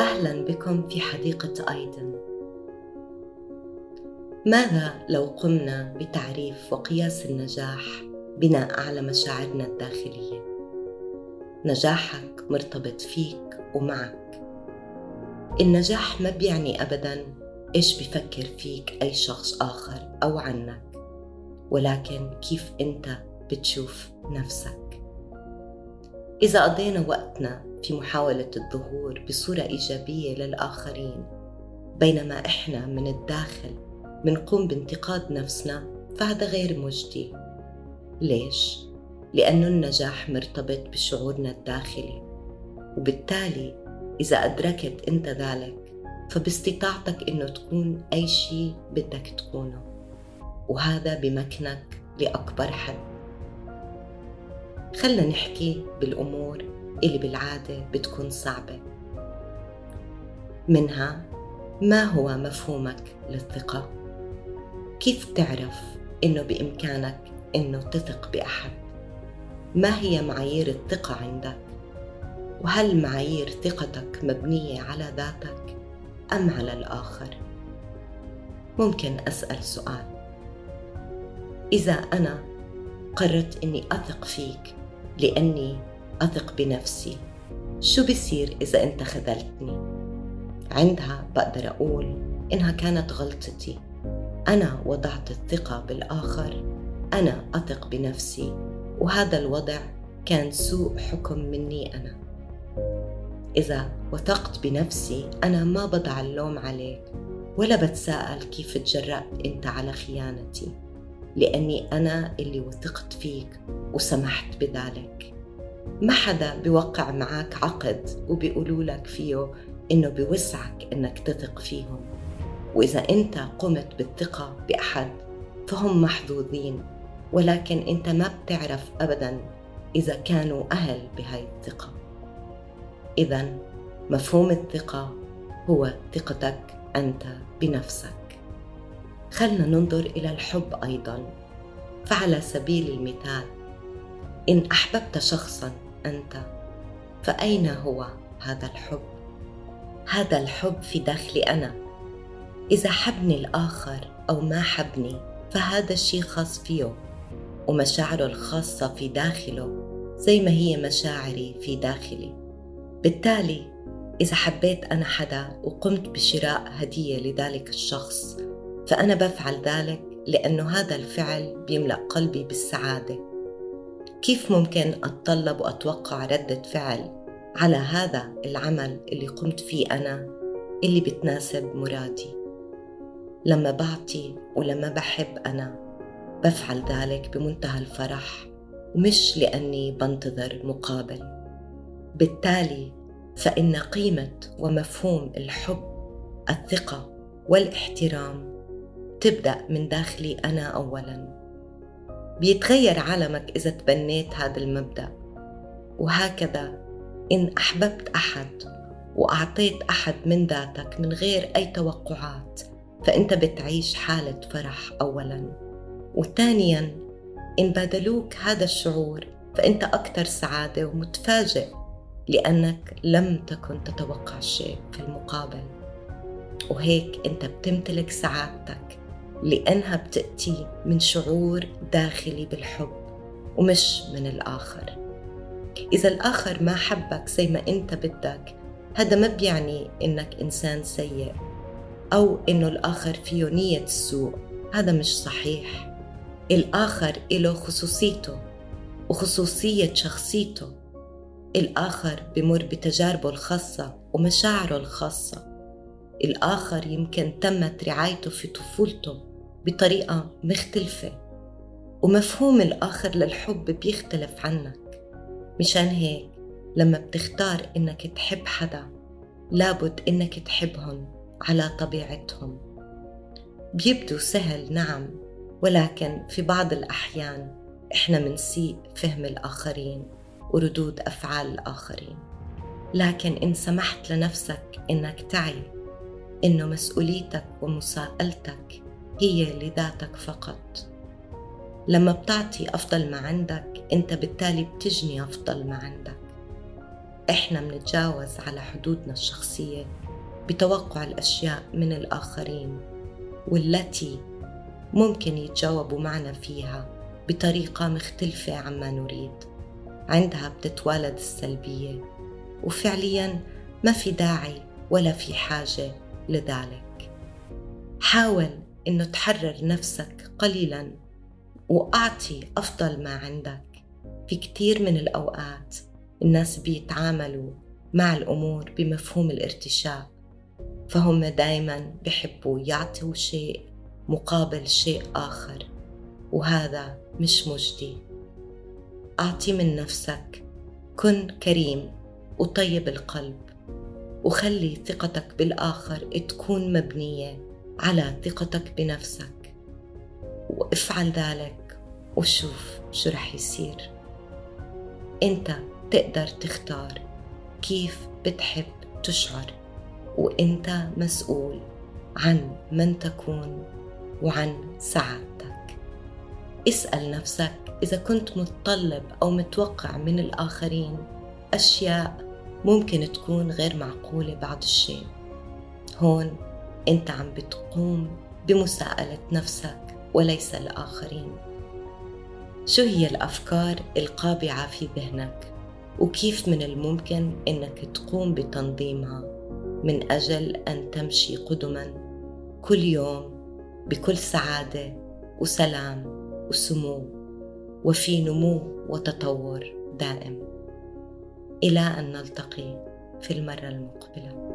أهلا بكم في حديقة أيدن. ماذا لو قمنا بتعريف وقياس النجاح بناء على مشاعرنا الداخلية؟ نجاحك مرتبط فيك ومعك. النجاح ما بيعني أبدا إيش بفكر فيك أي شخص آخر أو عنك ولكن كيف أنت بتشوف نفسك؟ إذا قضينا وقتنا في محاولة الظهور بصورة إيجابية للآخرين بينما إحنا من الداخل منقوم بانتقاد نفسنا فهذا غير مجدي ليش؟ لأنه النجاح مرتبط بشعورنا الداخلي وبالتالي إذا أدركت أنت ذلك فباستطاعتك أنه تكون أي شيء بدك تكونه وهذا بمكنك لأكبر حد خلنا نحكي بالأمور اللي بالعادة بتكون صعبة منها ما هو مفهومك للثقة؟ كيف تعرف إنه بإمكانك إنه تثق بأحد؟ ما هي معايير الثقة عندك؟ وهل معايير ثقتك مبنية على ذاتك أم على الآخر؟ ممكن أسأل سؤال إذا أنا قررت إني أثق فيك لأني أثق بنفسي. شو بصير إذا أنت خذلتني؟ عندها بقدر أقول إنها كانت غلطتي. أنا وضعت الثقة بالآخر. أنا أثق بنفسي. وهذا الوضع كان سوء حكم مني أنا. إذا وثقت بنفسي أنا ما بضع اللوم عليك ولا بتساءل كيف تجرأت أنت على خيانتي. لأني أنا اللي وثقت فيك وسمحت بذلك. ما حدا بيوقع معك عقد وبيقولوا لك فيه إنه بوسعك إنك تثق فيهم. وإذا أنت قمت بالثقة بأحد فهم محظوظين ولكن أنت ما بتعرف أبدا إذا كانوا أهل بهاي الثقة. إذا مفهوم الثقة هو ثقتك أنت بنفسك. خلنا ننظر إلى الحب أيضا. فعلى سبيل المثال إن أحببت شخصا أنت فأين هو هذا الحب؟ هذا الحب في داخلي أنا. إذا حبني الآخر أو ما حبني فهذا الشيء خاص فيه. ومشاعره الخاصة في داخله زي ما هي مشاعري في داخلي. بالتالي إذا حبيت أنا حدا وقمت بشراء هدية لذلك الشخص فأنا بفعل ذلك لأنه هذا الفعل بيملأ قلبي بالسعادة. كيف ممكن أتطلب وأتوقع ردة فعل على هذا العمل اللي قمت فيه أنا اللي بتناسب مرادي لما بعطي ولما بحب أنا بفعل ذلك بمنتهى الفرح ومش لأني بنتظر مقابل. بالتالي فإن قيمة ومفهوم الحب الثقة والاحترام تبدأ من داخلي أنا أولاً. بيتغير عالمك إذا تبنيت هذا المبدأ. وهكذا إن أحببت أحد وأعطيت أحد من ذاتك من غير أي توقعات فأنت بتعيش حالة فرح أولاً. وثانياً إن بادلوك هذا الشعور فأنت أكثر سعادة ومتفاجئ لأنك لم تكن تتوقع شيء في المقابل. وهيك أنت بتمتلك سعادتك. لأنها بتأتي من شعور داخلي بالحب ومش من الآخر. إذا الآخر ما حبك زي ما أنت بدك هذا ما بيعني إنك إنسان سيء أو إنه الآخر فيه نية السوء. هذا مش صحيح. الآخر له خصوصيته وخصوصية شخصيته. الآخر بمر بتجاربه الخاصة ومشاعره الخاصة. الآخر يمكن تمت رعايته في طفولته بطريقة مختلفة ومفهوم الآخر للحب بيختلف عنك. مشان هيك لما بتختار إنك تحب حدا لابد إنك تحبهم على طبيعتهم. بيبدو سهل نعم ولكن في بعض الأحيان إحنا منسيء فهم الآخرين وردود أفعال الآخرين. لكن إن سمحت لنفسك إنك تعي إنه مسؤوليتك ومساءلتك هي لذاتك فقط. لما بتعطي أفضل ما عندك أنت بالتالي بتجني أفضل ما عندك. إحنا منتجاوز على حدودنا الشخصية بتوقع الأشياء من الآخرين والتي ممكن يتجاوبوا معنا فيها بطريقة مختلفة عما نريد. عندها بتتوالد السلبية وفعليا ما في داعي ولا في حاجة لذلك. حاول إنه تحرر نفسك قليلا وأعطي أفضل ما عندك. في كتير من الأوقات الناس بيتعاملوا مع الأمور بمفهوم الارتشاء فهم دايما بحبوا يعطوا شيء مقابل شيء آخر وهذا مش مجدي. أعطي من نفسك كن كريم وطيب القلب وخلي ثقتك بالآخر تكون مبنية. على ثقتك بنفسك. وافعل ذلك وشوف شو رح يصير. انت تقدر تختار كيف بتحب تشعر وانت مسؤول عن من تكون وعن سعادتك. اسأل نفسك إذا كنت متطلب أو متوقع من الآخرين أشياء ممكن تكون غير معقولة بعض الشيء. هون أنت عم بتقوم بمساءلة نفسك وليس الآخرين. شو هي الأفكار القابعة في ذهنك؟ وكيف من الممكن إنك تقوم بتنظيمها من أجل أن تمشي قدما كل يوم بكل سعادة وسلام وسمو وفي نمو وتطور دائم. إلى أن نلتقي في المرة المقبلة.